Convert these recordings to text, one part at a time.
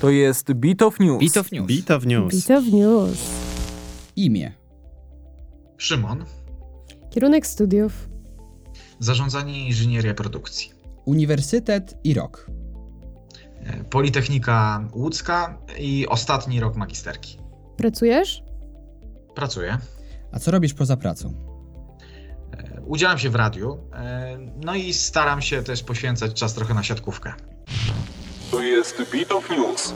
To jest Beat of News. Beat of News. Beat of News. Beat of News. Imię. Szymon, Kierunek studiów. zarządzanie i inżynieria produkcji. Uniwersytet i rok. E, Politechnika Łódzka i ostatni rok magisterki. Pracujesz? Pracuję. A co robisz poza pracą? E, Udzielam się w radiu, e, no i staram się też poświęcać czas trochę na siatkówkę. To jest Beat of News.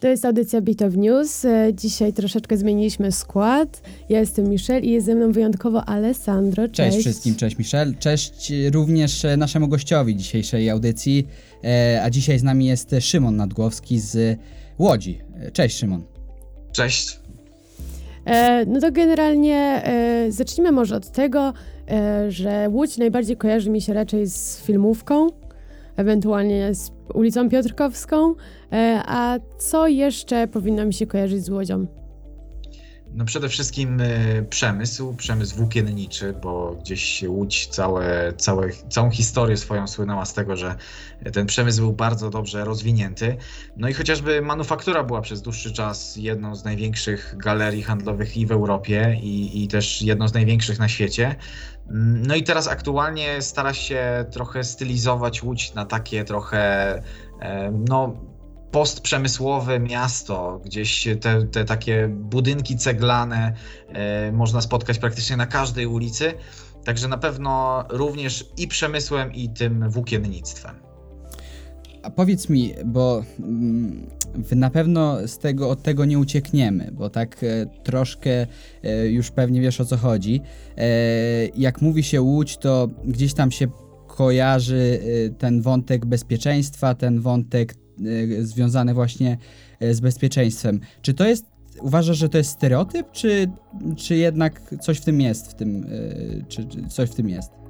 To jest audycja Beat of News. E, Dzisiaj troszeczkę zmieniliśmy skład. Ja jestem Michelle i jest ze mną wyjątkowo Alessandro. Cześć, Cześć, wszystkim, cześć Michel. Cześć również e, naszemu gościowi dzisiejszej audycji. E, a dzisiaj z nami jest Szymon Nadgłowski z Łodzi. Cześć Szymon. Cześć. No to generalnie zacznijmy może od tego, że Łódź najbardziej kojarzy mi się raczej z filmówką, ewentualnie z ulicą Piotrkowską. E, a co jeszcze powinno mi się kojarzyć z Łodzią? No przede wszystkim e, przemysł, przemysł włókienniczy, bo gdzieś Łódź całe, całe, całą historię swoją słynęła z tego, że ten przemysł był bardzo dobrze rozwinięty. No i chociażby manufaktura była przez dłuższy czas jedną z największych galerii handlowych i w Europie, i, i też jedną z największych na świecie. No i teraz aktualnie stara się trochę stylizować Łódź na takie trochę, e, no postprzemysłowe miasto, gdzieś te, te takie budynki ceglane e, można spotkać praktycznie na każdej ulicy. Także na pewno również i przemysłem, i tym włókiennictwem. A powiedz mi, bo mm, na pewno z tego, od tego nie uciekniemy, bo tak e, troszkę e, już pewnie wiesz o co chodzi. E, jak mówi się Łódź, to gdzieś tam się kojarzy ten wątek bezpieczeństwa, ten wątek e, związany właśnie e, z bezpieczeństwem. Czy to jest, uważasz, że to jest stereotyp, czy, czy jednak coś w tym jest, w tym, e, czy, czy coś w tym jest?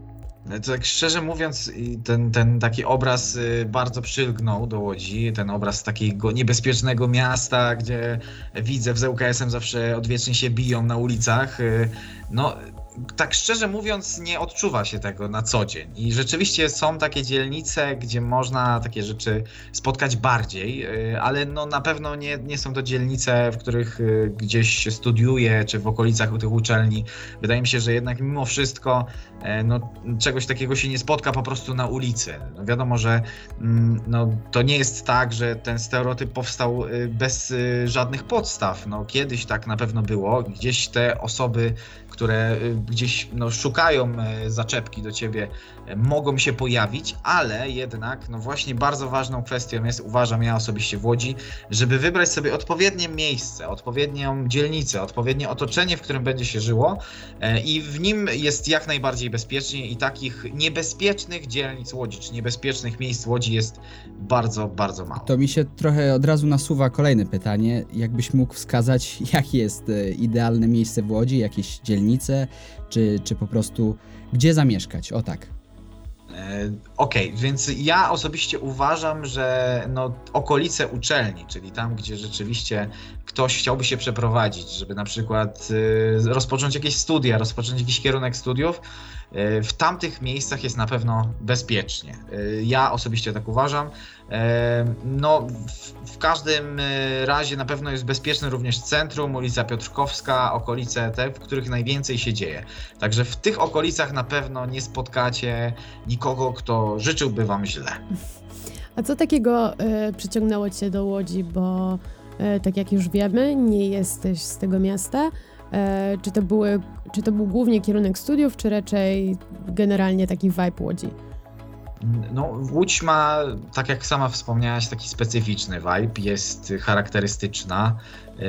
To tak szczerze mówiąc, ten, ten taki obraz y, bardzo przylgnął do Łodzi, ten obraz takiego niebezpiecznego miasta, gdzie widzę z ŁKS-em zawsze odwiecznie się biją na ulicach. y, No, tak szczerze mówiąc, nie odczuwa się tego na co dzień. I rzeczywiście są takie dzielnice, gdzie można takie rzeczy spotkać bardziej, y, ale no na pewno nie, nie są to dzielnice, w których y, gdzieś studiuje, czy w okolicach tych uczelni. Wydaje mi się, że jednak mimo wszystko e, no, czegoś takiego się nie spotka po prostu na ulicy. No, wiadomo, że mm, no, to nie jest tak, że ten stereotyp powstał y, bez żadnych podstaw. No, kiedyś tak na pewno było. Gdzieś te osoby, które y, gdzieś no, szukają e, zaczepki do ciebie, e, mogą się pojawić, ale jednak no właśnie bardzo ważną kwestią jest, uważam ja osobiście w Łodzi, żeby wybrać sobie odpowiednie miejsce, odpowiednią dzielnicę, odpowiednie otoczenie, w którym będzie się żyło e, i w nim jest jak najbardziej bezpiecznie i takich niebezpiecznych dzielnic Łodzi, czy niebezpiecznych miejsc Łodzi jest bardzo, bardzo mało. To mi się trochę od razu nasuwa kolejne pytanie. Jakbyś mógł wskazać, jakie jest idealne miejsce w Łodzi, jakieś dzielnice, czy, czy po prostu gdzie zamieszkać? O tak. E, Okej, więc ja osobiście uważam, że no, okolice uczelni, czyli tam, gdzie rzeczywiście ktoś chciałby się przeprowadzić, żeby na przykład y, rozpocząć jakieś studia, rozpocząć jakiś kierunek studiów, w tamtych miejscach jest na pewno bezpiecznie. Y, ja osobiście tak uważam. E, No, w, w każdym y, razie na pewno jest bezpieczne również centrum, ulica Piotrkowska, okolice te, w których najwięcej się dzieje. Także w tych okolicach na pewno nie spotkacie nikogo, kto życzyłby wam źle. A co takiego e, przyciągnęło Cię do Łodzi, bo e, tak jak już wiemy, nie jesteś z tego miasta. E, czy, to były, czy to był głównie kierunek studiów, czy raczej generalnie taki vibe Łodzi? No, Łódź ma, tak jak sama wspomniałaś, taki specyficzny vibe, jest charakterystyczna. Yy,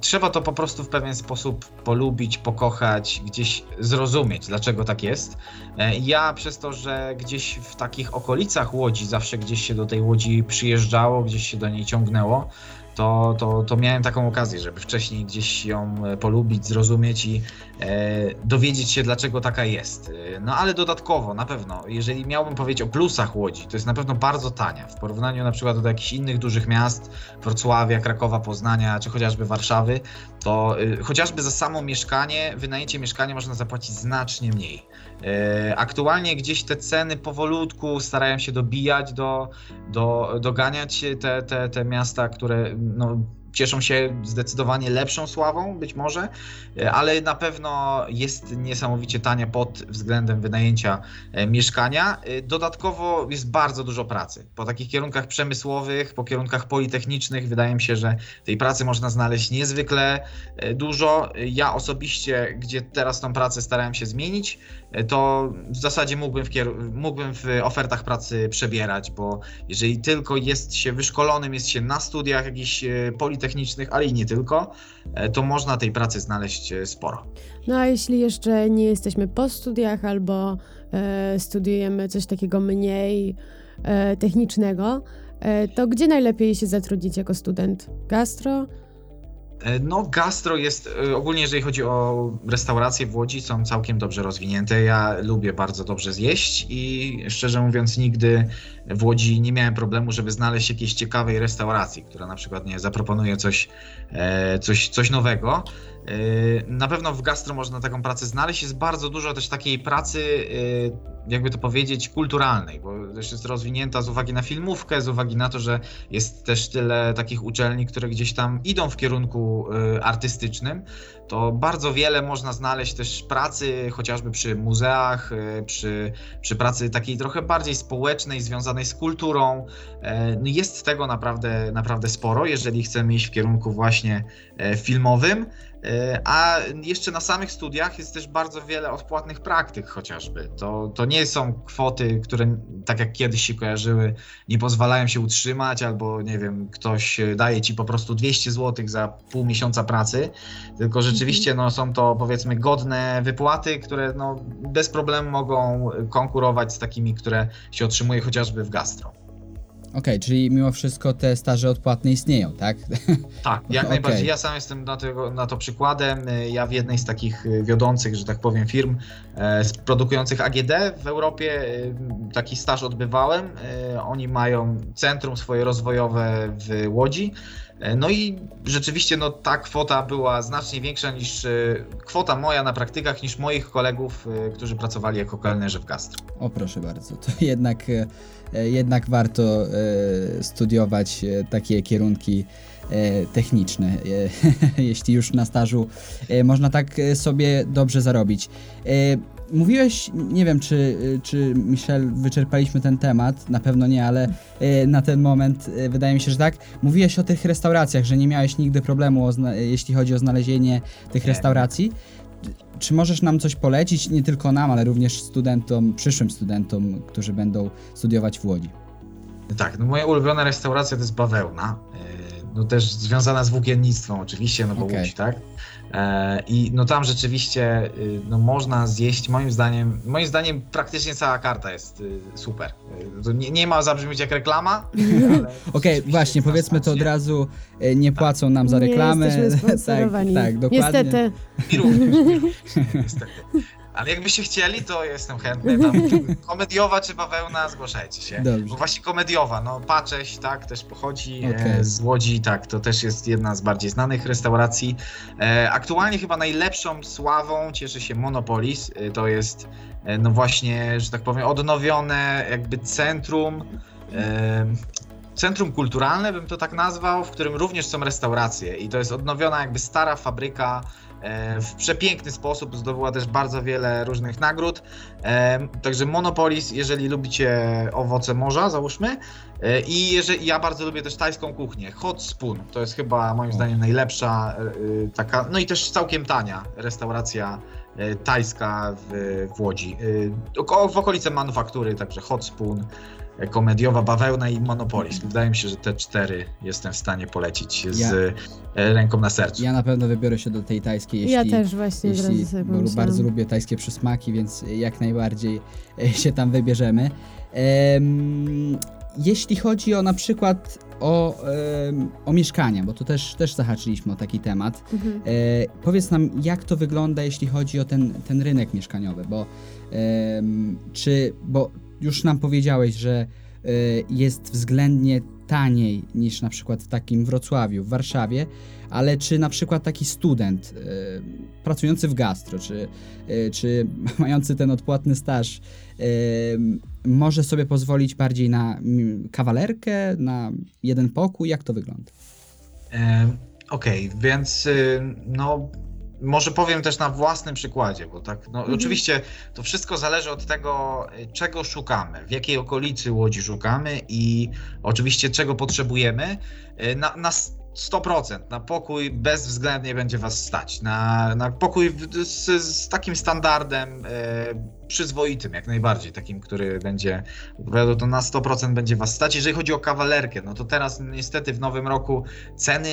Trzeba to po prostu w pewien sposób polubić, pokochać, gdzieś zrozumieć, dlaczego tak jest. Yy, Ja przez to, że gdzieś w takich okolicach Łodzi, zawsze gdzieś się do tej Łodzi przyjeżdżało, gdzieś się do niej ciągnęło, to, to, to miałem taką okazję, żeby wcześniej gdzieś ją e, polubić, zrozumieć i dowiedzieć się, dlaczego taka jest. E, No ale dodatkowo, na pewno, jeżeli miałbym powiedzieć o plusach Łodzi, to jest na pewno bardzo tania w porównaniu na przykład do jakichś innych dużych miast, Wrocławia, Krakowa, Poznania, czy chociażby Warszawy, to y, chociażby za samo mieszkanie, wynajęcie mieszkania można zapłacić znacznie mniej. E, Aktualnie gdzieś te ceny powolutku starają się dobijać, do, do, doganiać te, te, te miasta, które no, cieszą się zdecydowanie lepszą sławą, być może, e, ale na pewno jest niesamowicie tania pod względem wynajęcia e, mieszkania. E, Dodatkowo jest bardzo dużo pracy. Po takich kierunkach przemysłowych, po kierunkach politechnicznych, wydaje mi się, że tej pracy można znaleźć niezwykle dużo. Ja osobiście, gdzie teraz tą pracę starałem się zmienić, to w zasadzie mógłbym w, mógłbym w ofertach pracy przebierać, bo jeżeli tylko jest się wyszkolonym, jest się na studiach jakichś e, politechnicznych, ale i nie tylko, e, to można tej pracy znaleźć e, sporo. No a jeśli jeszcze nie jesteśmy po studiach albo e, studiujemy coś takiego mniej e, technicznego, e, to gdzie najlepiej się zatrudnić jako student? Gastro? E, No, gastro jest, e, ogólnie jeżeli chodzi o restauracje w Łodzi, są całkiem dobrze rozwinięte. Ja lubię bardzo dobrze zjeść i szczerze mówiąc nigdy w Łodzi nie miałem problemu, żeby znaleźć jakiejś ciekawej restauracji, która na przykład nie zaproponuje coś, e, coś, coś nowego. E, Na pewno w gastro można taką pracę znaleźć. Jest bardzo dużo też takiej pracy, e, jakby to powiedzieć, kulturalnej, bo też jest rozwinięta z uwagi na filmówkę, z uwagi na to, że jest też tyle takich uczelni, które gdzieś tam idą w kierunku y, artystycznym, to bardzo wiele można znaleźć też pracy, chociażby przy muzeach, przy, przy pracy takiej trochę bardziej społecznej, związanej z kulturą. No Jest tego naprawdę, naprawdę sporo, jeżeli chcemy iść w kierunku właśnie filmowym. E, A jeszcze na samych studiach jest też bardzo wiele odpłatnych praktyk chociażby. To, to nie są kwoty, które tak jak kiedyś się kojarzyły, nie pozwalają się utrzymać, albo nie wiem, ktoś e, daje ci po prostu 200 zł za pół miesiąca pracy, tylko rzeczywiście no, są to powiedzmy godne wypłaty, które no, bez problemu mogą konkurować z takimi, które się otrzymuje chociażby w gastro. Okej, czyli mimo wszystko te staże odpłatne istnieją, tak? Tak, jak Okej. najbardziej. Ja sam jestem na, tego, na to przykładem. Y, Ja w jednej z takich y, wiodących, że tak powiem, firm e, produkujących AGD w Europie y, taki staż odbywałem. E, Oni mają centrum swoje rozwojowe w Łodzi. E, No i rzeczywiście no, ta kwota była znacznie większa niż e, kwota moja na praktykach niż moich kolegów, e, którzy pracowali jako kelnerzy w gastro. O proszę bardzo, to jednak, jednak warto studiować takie kierunki techniczne, jeśli już na stażu można tak sobie dobrze zarobić. E, Mówiłeś, nie wiem czy, czy Michel wyczerpaliśmy ten temat, na pewno nie, ale e, na ten moment e, wydaje mi się, że tak. Mówiłeś o tych restauracjach, że nie miałeś nigdy problemu, jeśli chodzi o znalezienie tych restauracji. Czy możesz nam coś polecić, nie tylko nam, ale również studentom, przyszłym studentom, którzy będą studiować w Łodzi? Tak, no moja ulubiona restauracja to jest bawełna. Yy, No też związana z włókiennictwem oczywiście, no bo Okej. Łódź, tak? E, I no tam rzeczywiście y, no można zjeść, moim zdaniem, moim zdaniem praktycznie cała karta jest y, super. Y, nie, nie ma zabrzmieć jak reklama. ale Okej, rzeczywiście właśnie, powiedzmy to od razu, nie płacą nam za reklamę. Nie jesteśmy tak, tak, dokładnie. Niestety. Mi również, niestety. Ale jakbyście chcieli, to jestem chętny. Tam komediowa czy bawełna, zgłaszajcie się. Dobrze. Bo właśnie komediowa, no Pacześ, tak, też pochodzi e, z Łodzi, tak, to też jest jedna z bardziej znanych restauracji. E, aktualnie chyba najlepszą sławą cieszy się Monopolis, e, to jest no właśnie, że tak powiem, odnowione jakby centrum, centrum kulturalne bym to tak nazwał, w którym również są restauracje i to jest odnowiona jakby stara fabryka, w przepiękny sposób zdobyła też bardzo wiele różnych nagród. E, Także Monopolis, jeżeli lubicie owoce morza, załóżmy. E, I jeżeli, ja bardzo lubię też tajską kuchnię. Hot Spoon to jest chyba moim zdaniem najlepsza e, e, taka, no i też całkiem tania restauracja e, tajska w, w Łodzi. E, W okolice manufaktury, także Hot Spoon, e, komediowa, bawełna i Monopolis. Wydaje mi się, że te cztery jestem w stanie polecić z Ja- e, ręką na sercu. Ja na pewno wybiorę się do tej tajskiej, jeśli, Ja też właśnie jeśli bo bardzo lubię tajskie przysmaki, więc jak najbardziej e, się tam wybierzemy. Em, jeśli chodzi o na przykład o, em, o mieszkania, bo tu też, też zahaczyliśmy o taki temat. Mhm. E, powiedz nam, jak to wygląda, jeśli chodzi o ten, ten rynek mieszkaniowy, bo em, czy, bo już nam powiedziałeś, że e, jest względnie taniej niż na przykład w takim Wrocławiu, w Warszawie, ale czy na przykład taki student e, pracujący w gastro, czy, e, czy mający ten odpłatny staż może sobie pozwolić bardziej na mm, kawalerkę, na jeden pokój? Jak to wygląda? Okej, więc y, no może powiem też na własnym przykładzie, bo tak, no Mhm. oczywiście to wszystko zależy od tego, y, czego szukamy, w jakiej okolicy Łodzi szukamy i oczywiście czego potrzebujemy. Y, Na, na 100% na pokój bezwzględnie będzie was stać. Na, na pokój z, z takim standardem e, przyzwoitym, jak najbardziej, takim, który będzie to na 100% będzie was stać. Jeżeli chodzi o kawalerkę, no to teraz niestety w nowym roku ceny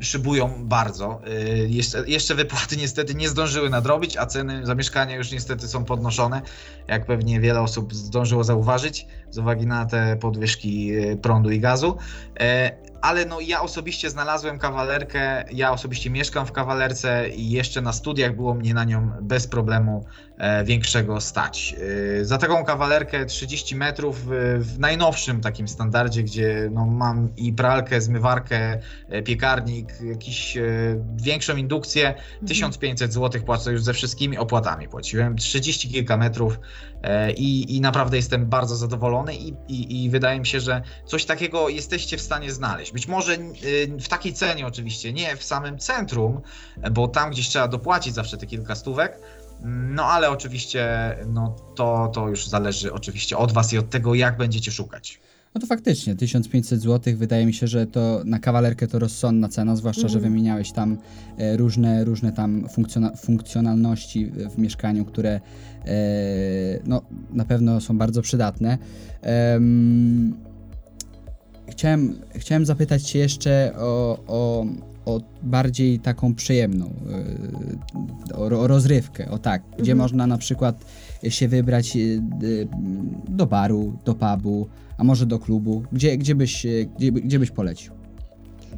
szybują bardzo. Y, Jeszcze, jeszcze wypłaty niestety nie zdążyły nadrobić, a ceny za mieszkania już niestety są podnoszone, jak pewnie wiele osób zdążyło zauważyć z uwagi na te podwyżki y, prądu i gazu. E, Ale no ja osobiście znalazłem kawalerkę, ja osobiście mieszkam w kawalerce i jeszcze na studiach było mnie na nią bez problemu większego stać. E, Za taką kawalerkę 30 metrów e, w najnowszym takim standardzie, gdzie no, mam i pralkę, zmywarkę, e, piekarnik, jakiś e, większą indukcję, 1500 zł płacę już ze wszystkimi opłatami płaciłem, 30 kilka metrów e, i, i naprawdę jestem bardzo zadowolony i, i, i wydaje mi się, że coś takiego jesteście w stanie znaleźć. Być może w takiej cenie oczywiście, nie w samym centrum, bo tam gdzieś trzeba dopłacić zawsze te kilka stówek, no ale oczywiście no, to, to już zależy oczywiście od was i od tego, jak będziecie szukać. No to faktycznie, 1500 zł wydaje mi się, że to na kawalerkę to rozsądna cena, zwłaszcza, że Mhm. wymieniałeś tam e, różne, różne tam funkcjona- funkcjonalności w- mieszkaniu, które e, no, na pewno są bardzo przydatne. Em, chciałem, chciałem zapytać Cię jeszcze o, o, o bardziej taką przyjemną, e, o, rozrywkę, o tak, gdzie Mhm. można na przykład się wybrać e, do baru, do pubu, a może do klubu, gdzie, gdzie, byś, e, gdzie, gdzie byś polecił?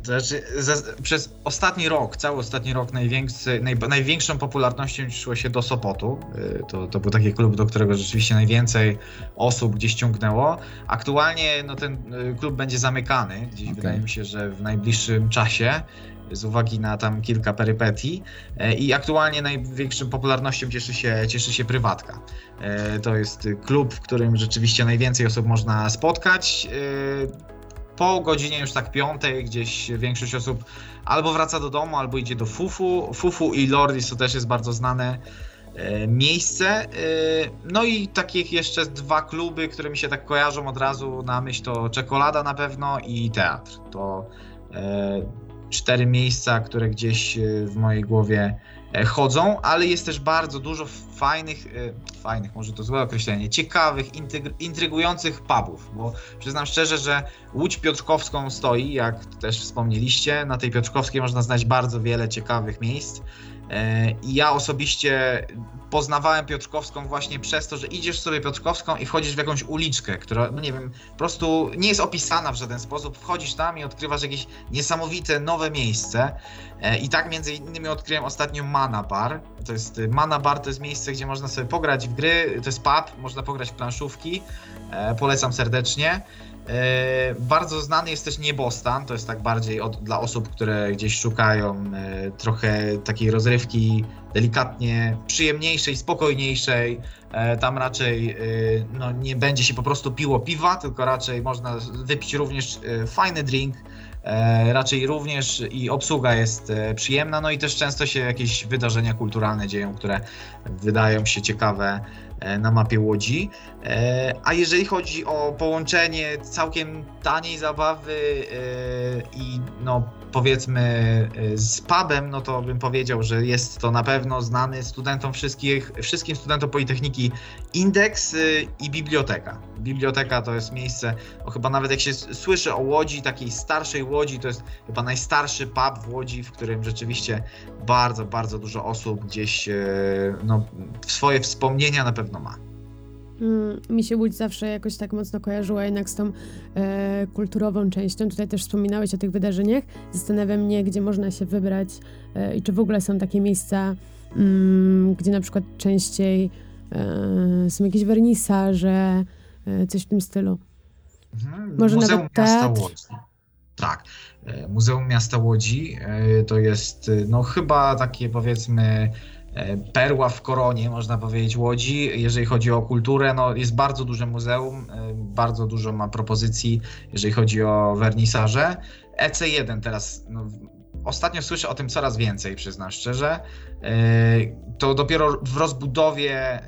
Znaczy, ze, przez ostatni rok, cały ostatni rok największy, naj, największą popularnością cieszyło się do Sopotu. Y, To, to był taki klub, do którego rzeczywiście najwięcej osób gdzieś ciągnęło. Aktualnie no, ten y, klub będzie zamykany, gdzieś Okej. wydaje mi się, że w najbliższym czasie z uwagi na tam kilka perypetii E, i aktualnie największą popularnością cieszy się, cieszy się Prywatka. E, To jest klub, w którym rzeczywiście najwięcej osób można spotkać. Po godzinie już tak piątej gdzieś większość osób albo wraca do domu, albo idzie do Fufu. Fufu i Lordis to też jest bardzo znane e, miejsce. E, no i takich jeszcze dwa kluby, które mi się tak kojarzą od razu na myśl to Czekolada na pewno i Teatr. To e, cztery miejsca, które gdzieś w mojej głowie chodzą, ale jest też bardzo dużo fajnych, e, fajnych, może to złe określenie, ciekawych, intryg- intrygujących pubów, bo przyznam szczerze, że Łódź Piotrkowską stoi, jak też wspomnieliście. Na tej Piotrkowskiej można znaleźć bardzo wiele ciekawych miejsc. E, ja osobiście poznawałem Piotrkowską właśnie przez to, że idziesz sobie Piotrkowską i wchodzisz w jakąś uliczkę, która, no nie wiem, po prostu nie jest opisana w żaden sposób. Wchodzisz tam i odkrywasz jakieś niesamowite, nowe miejsce. E, I tak między innymi odkryłem ostatnio Mana Bar. To jest y, Mana Bar to jest miejsce, gdzie można sobie pograć w gry. To jest pub, można pograć w planszówki. E, Polecam serdecznie. E, bardzo znany jest też Niebostan, to jest tak bardziej od, dla osób, które gdzieś szukają e, trochę takiej rozrywki delikatnie przyjemniejszej, spokojniejszej. E, tam raczej no, nie będzie się po prostu piło piwa, tylko raczej można wypić również fajny drink. Raczej również i obsługa jest przyjemna, no i też często się jakieś wydarzenia kulturalne dzieją, które wydają się ciekawe na mapie Łodzi. E, A jeżeli chodzi o połączenie całkiem taniej zabawy e, i no powiedzmy e, z pubem, no to bym powiedział, że jest to na pewno znany studentom wszystkich, wszystkim studentom Politechniki indeks e, i biblioteka. Biblioteka to jest miejsce, o chyba nawet jak się słyszy o Łodzi, takiej starszej Łodzi, to jest chyba najstarszy pub w Łodzi, w którym rzeczywiście bardzo, bardzo dużo osób gdzieś e, no, swoje wspomnienia na pewno ma. Mm, mi się Łódź zawsze jakoś tak mocno kojarzyła jednak z tą e, kulturową częścią. Tutaj też wspominałeś o tych wydarzeniach. Zastanawia mnie, gdzie można się wybrać e, i czy w ogóle są takie miejsca, mm, gdzie na przykład częściej e, są jakieś wernisaże, coś w tym stylu. Mhm. Może Muzeum nawet Miasta teatr? Łodzi. Tak. E, Muzeum Miasta Łodzi e, to jest e, no chyba takie powiedzmy e, perła w koronie, można powiedzieć, Łodzi. Jeżeli chodzi o kulturę, no jest bardzo duże muzeum, e, bardzo dużo ma propozycji, jeżeli chodzi o wernisaże. EC1 teraz, no, ostatnio słyszę o tym coraz więcej, przyznam szczerze. E, To dopiero w rozbudowie e,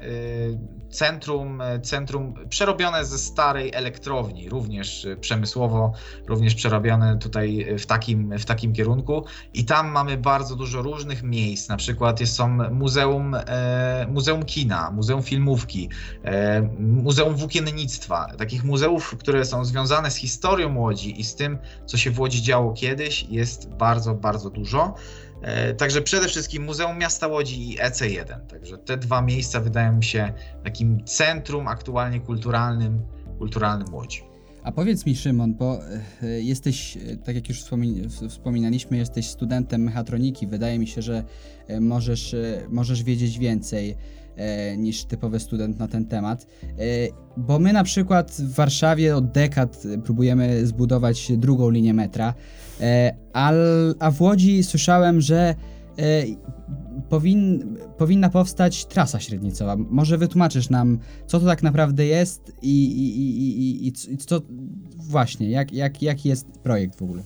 centrum, centrum przerobione ze starej elektrowni, również e, przemysłowo, również przerobione tutaj w takim, w takim kierunku. I tam mamy bardzo dużo różnych miejsc, na przykład jest są muzeum, e, muzeum kina, muzeum filmówki, e, muzeum włókiennictwa, takich muzeów, które są związane z historią Łodzi i z tym, co się w Łodzi działo kiedyś, jest bardzo, bardzo dużo. E, Także przede wszystkim Muzeum Miasta Łodzi i EC1. Także te dwa miejsca wydają mi się takim centrum aktualnie kulturalnym, kulturalnym Łodzi. A powiedz mi, Szymon, bo e, jesteś, e, tak jak już wspominaliśmy, jesteś studentem mechatroniki. Wydaje mi się, że możesz, możesz wiedzieć więcej niż typowy student na ten temat. E, Bo my na przykład w Warszawie od dekad e, próbujemy zbudować drugą linię metra, e, a w Łodzi słyszałem, że e, powin, powinna powstać trasa średnicowa. Może wytłumaczysz nam, co to tak naprawdę jest i, i, i, i, i, co właśnie, jak, jak, jaki jest projekt w ogóle?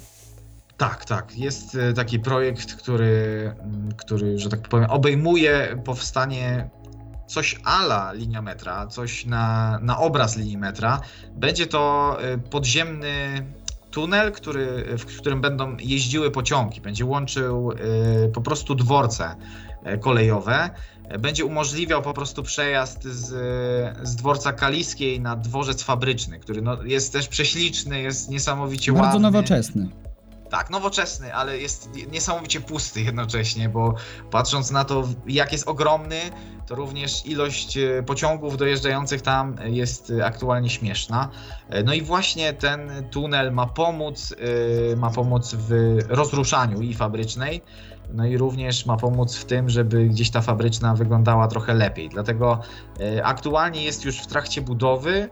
Tak, tak. Jest e, taki projekt, który, mm, który, że tak powiem, obejmuje powstanie coś ala linia metra, coś na, na obraz linii metra. Będzie to e, podziemny tunel, który, w którym będą jeździły pociągi. Będzie łączył e, po prostu dworce e, kolejowe. Będzie umożliwiał po prostu przejazd z, z dworca Kaliskiej na dworzec fabryczny, który no, jest też prześliczny, jest niesamowicie Bardzo ładny. nowoczesny. Tak, nowoczesny, ale jest niesamowicie pusty jednocześnie, bo patrząc na to, jak jest ogromny, to również ilość e, pociągów dojeżdżających tam jest e, aktualnie śmieszna. E, No i właśnie ten tunel ma pomóc, ma pomóc w rozruszaniu i fabrycznej, no i również ma pomóc w tym, żeby gdzieś ta fabryczna wyglądała trochę lepiej. Dlatego aktualnie jest już w trakcie budowy.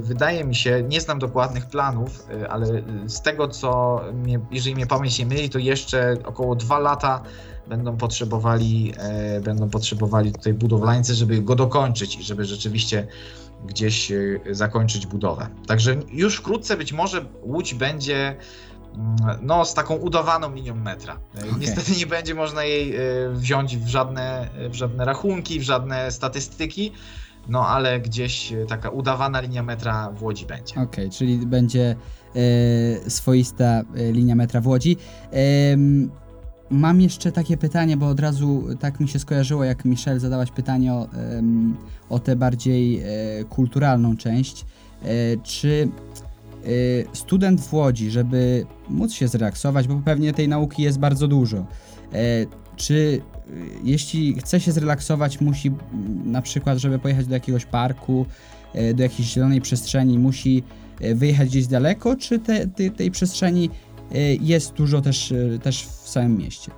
Wydaje mi się, nie znam dokładnych planów, ale z tego co, mnie, jeżeli mnie pamięć nie myli, to jeszcze około dwa lata będą potrzebowali, e, będą potrzebowali tutaj budowlańcy, żeby go dokończyć i żeby rzeczywiście gdzieś e, zakończyć budowę. Także już wkrótce być może Łódź będzie mm, no, z taką udawaną linią metra. E, Okej. Niestety nie będzie można jej e, wziąć w żadne, w żadne rachunki, w żadne statystyki, no ale gdzieś taka udawana linia metra w Łodzi będzie. Okej, czyli będzie e, swoista linia metra w Łodzi. Em, mam jeszcze takie pytanie, bo od razu tak mi się skojarzyło, jak Michelle zadałaś pytanie o, o tę bardziej e, kulturalną część. E, czy e, student w Łodzi, żeby móc się zrelaksować, bo pewnie tej nauki jest bardzo dużo, czy jeśli chce się zrelaksować, musi na przykład, żeby pojechać do jakiegoś parku, do jakiejś zielonej przestrzeni, musi wyjechać gdzieś daleko, czy te, te, tej przestrzeni jest dużo też, e, też w samym mieście?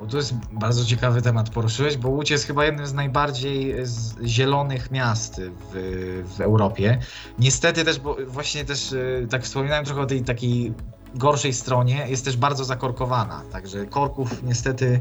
Bo to jest bardzo ciekawy temat poruszyłeś, bo Łódź jest chyba jednym z najbardziej z zielonych miast w, w Europie. Niestety też, bo właśnie też tak wspominałem trochę o tej takiej gorszej stronie, jest też bardzo zakorkowana. Także korków niestety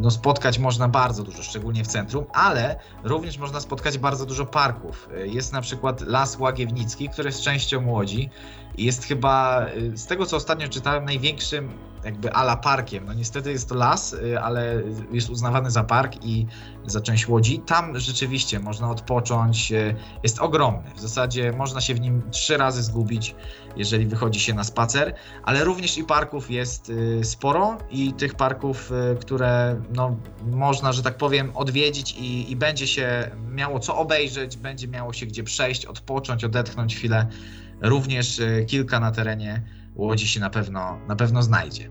no, spotkać można bardzo dużo, szczególnie w centrum, ale również można spotkać bardzo dużo parków. E, Jest na przykład Las Łagiewnicki, który jest częścią Łodzi jest chyba, e, z tego co ostatnio czytałem, największym jakby ala parkiem. No niestety jest to las, y, ale jest uznawany za park i za część Łodzi. Tam rzeczywiście można odpocząć. y, Jest ogromny. W zasadzie można się w nim trzy razy zgubić, jeżeli wychodzi się na spacer, ale również i parków jest y, sporo i tych parków, które no, można, że tak powiem, odwiedzić i, i będzie się miało co obejrzeć, będzie miało się gdzie przejść, odpocząć, odetchnąć chwilę. Również kilka na terenie Łodzi się na pewno, na pewno znajdzie.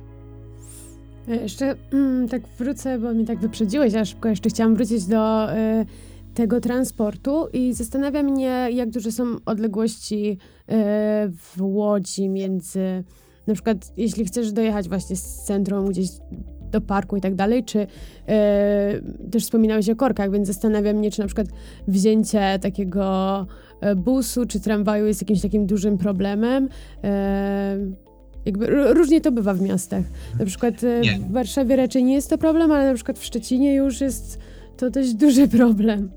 E, Jeszcze mm, tak wrócę, bo mi tak wyprzedziłeś, a szybko jeszcze chciałam wrócić do e, tego transportu i zastanawia mnie, jak duże są odległości e, w Łodzi między, na przykład jeśli chcesz dojechać właśnie z centrum gdzieś do parku i tak dalej, czy e, też wspominałeś o korkach, więc zastanawiam mnie, czy na przykład wzięcie takiego e, busu czy tramwaju jest jakimś takim dużym problemem. E, jakby różnie to bywa w miastach. Na przykład nie. w Warszawie raczej nie jest to problem, ale na przykład w Szczecinie już jest to dość duży problem.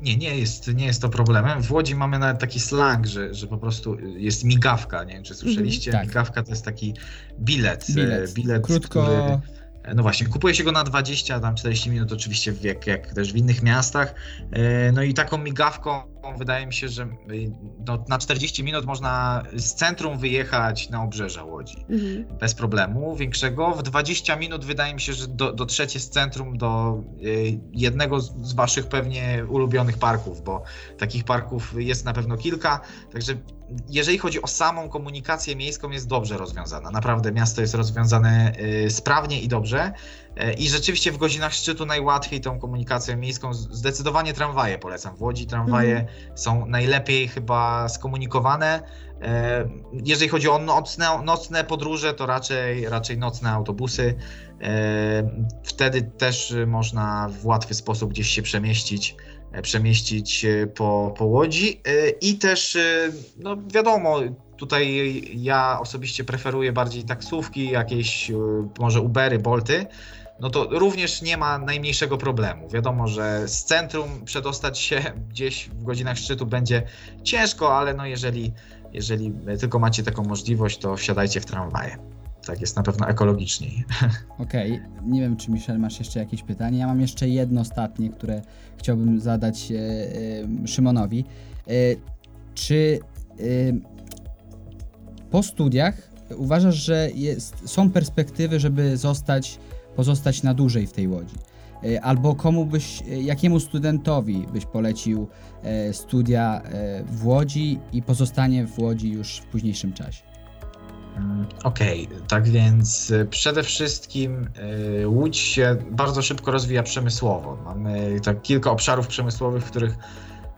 Nie, nie jest, nie jest to problemem. W Łodzi mamy nawet taki slang, że, że po prostu jest migawka. Nie wiem, czy słyszeliście. Mm, tak. Migawka to jest taki bilet. Bilet, bilet krótko. Który no właśnie, kupuje się go na 20, tam 40 minut oczywiście, jak, jak też w innych miastach. E, no i taką migawką wydaje mi się, że y, no, na 40 minut można z centrum wyjechać na obrzeża Łodzi. Mhm. Bez problemu większego. W 20 minut wydaje mi się, że do, dotrzecie z centrum do y, jednego z waszych pewnie ulubionych parków, bo takich parków jest na pewno kilka. Także jeżeli chodzi o samą komunikację miejską, jest dobrze rozwiązana. Naprawdę miasto jest rozwiązane y, sprawnie i dobrze. E, I rzeczywiście w godzinach szczytu najłatwiej tą komunikacją miejską, zdecydowanie tramwaje polecam. W Łodzi tramwaje mhm. są najlepiej chyba skomunikowane. E, jeżeli chodzi o nocne, nocne podróże, to raczej, raczej nocne autobusy. E, wtedy też można w łatwy sposób gdzieś się przemieścić przemieścić po, po Łodzi i też, no wiadomo, tutaj ja osobiście preferuję bardziej taksówki, jakieś może Ubery, Bolty, no to również nie ma najmniejszego problemu. Wiadomo, że z centrum przedostać się gdzieś w godzinach szczytu będzie ciężko, ale no jeżeli, jeżeli tylko macie taką możliwość, to wsiadajcie w tramwaje. Tak jest na pewno ekologiczniej. Okej, okay. nie wiem, czy Michel masz jeszcze jakieś pytanie. Ja mam jeszcze jedno ostatnie, które chciałbym zadać e, e, Szymonowi. E, czy e, po studiach uważasz, że jest, są perspektywy, żeby zostać pozostać na dłużej w tej łodzi? E, albo komu byś, e, jakiemu studentowi byś polecił e, studia w Łodzi i pozostanie w Łodzi już w późniejszym czasie? Mm, okej, okay, tak więc przede wszystkim Łódź się bardzo szybko rozwija przemysłowo. Mamy tak kilka obszarów przemysłowych, w których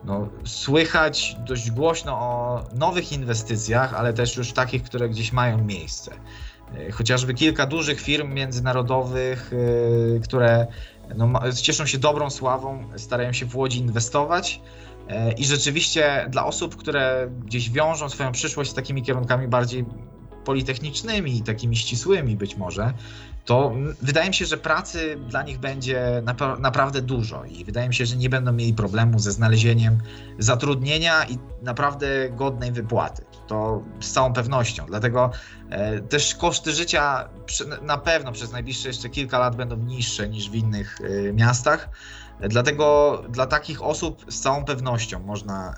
no, słychać dość głośno o nowych inwestycjach, ale też już takich, które gdzieś mają miejsce. E, chociażby kilka dużych firm międzynarodowych, e, które no, cieszą się dobrą sławą, starają się w Łodzi inwestować. E, I rzeczywiście dla osób, które gdzieś wiążą swoją przyszłość z takimi kierunkami bardziej politechnicznymi, takimi ścisłymi być może, to wydaje mi się, że pracy dla nich będzie naprawdę dużo i wydaje mi się, że nie będą mieli problemu ze znalezieniem zatrudnienia i naprawdę godnej wypłaty. To z całą pewnością. Dlatego e, też koszty życia na pewno przez najbliższe jeszcze kilka lat będą niższe niż w innych e, miastach. Dlatego dla takich osób z całą pewnością można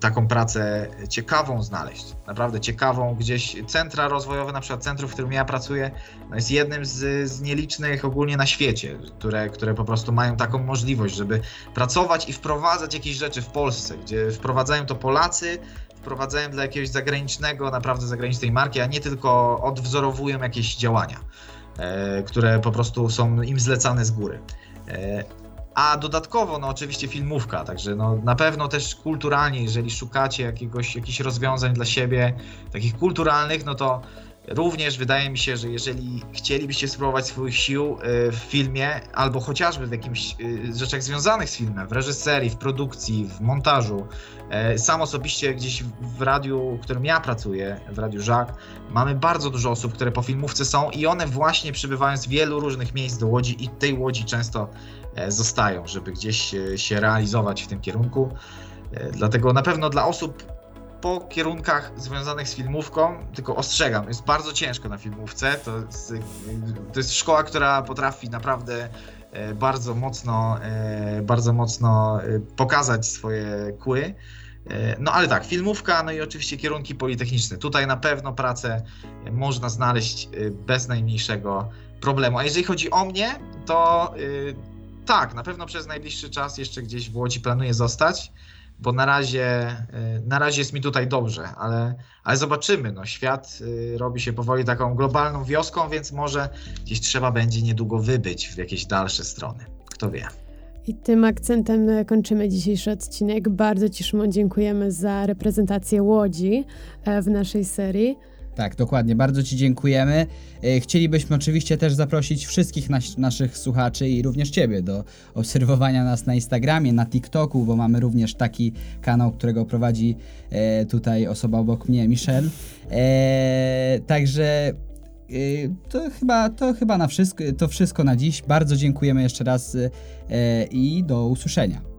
taką pracę ciekawą znaleźć. Naprawdę ciekawą. Gdzieś centra rozwojowe, na przykład centrum, w którym ja pracuję, no jest jednym z, z nielicznych ogólnie na świecie, które, które po prostu mają taką możliwość, żeby pracować i wprowadzać jakieś rzeczy w Polsce, gdzie wprowadzają to Polacy, wprowadzają dla jakiegoś zagranicznego, naprawdę zagranicznej marki, a nie tylko odwzorowują jakieś działania, e, które po prostu są im zlecane z góry. E, a dodatkowo, no oczywiście filmówka, także no, na pewno też kulturalnie, jeżeli szukacie jakiegoś, jakichś rozwiązań dla siebie, takich kulturalnych, no to również wydaje mi się, że jeżeli chcielibyście spróbować swoich sił y, w filmie, albo chociażby w jakimś y, rzeczach związanych z filmem, w reżyserii, w produkcji, w montażu, y, sam osobiście gdzieś w radiu, w którym ja pracuję, w Radiu Żak, mamy bardzo dużo osób, które po filmówce są i one właśnie przybywają z wielu różnych miejsc do Łodzi i tej Łodzi często E, zostają, żeby gdzieś się realizować w tym kierunku. E, dlatego na pewno dla osób po kierunkach związanych z filmówką, tylko ostrzegam, jest bardzo ciężko na filmówce. To jest, to jest szkoła, która potrafi naprawdę e, bardzo mocno, bardzo mocno pokazać swoje kły. No ale tak, filmówka, no i oczywiście kierunki politechniczne. Tutaj na pewno pracę można znaleźć bez najmniejszego problemu. A jeżeli chodzi o mnie, to tak, na pewno przez najbliższy czas jeszcze gdzieś w Łodzi planuję zostać, bo na razie, y, na razie jest mi tutaj dobrze, ale, ale zobaczymy. No, świat y, robi się powoli taką globalną wioską, więc może gdzieś trzeba będzie niedługo wybyć w jakieś dalsze strony. Kto wie. I tym akcentem kończymy dzisiejszy odcinek. Bardzo Ci, Szymon, dziękujemy za reprezentację Łodzi e, w naszej serii. Tak, dokładnie. Bardzo Ci dziękujemy. E, Chcielibyśmy oczywiście też zaprosić wszystkich nas, naszych słuchaczy i również Ciebie do obserwowania nas na Instagramie, na TikToku, bo mamy również taki kanał, którego prowadzi e, tutaj osoba obok mnie, Michelle. E, także e, to chyba, to chyba na wszystko, to wszystko na dziś. Bardzo dziękujemy jeszcze raz e, i do usłyszenia.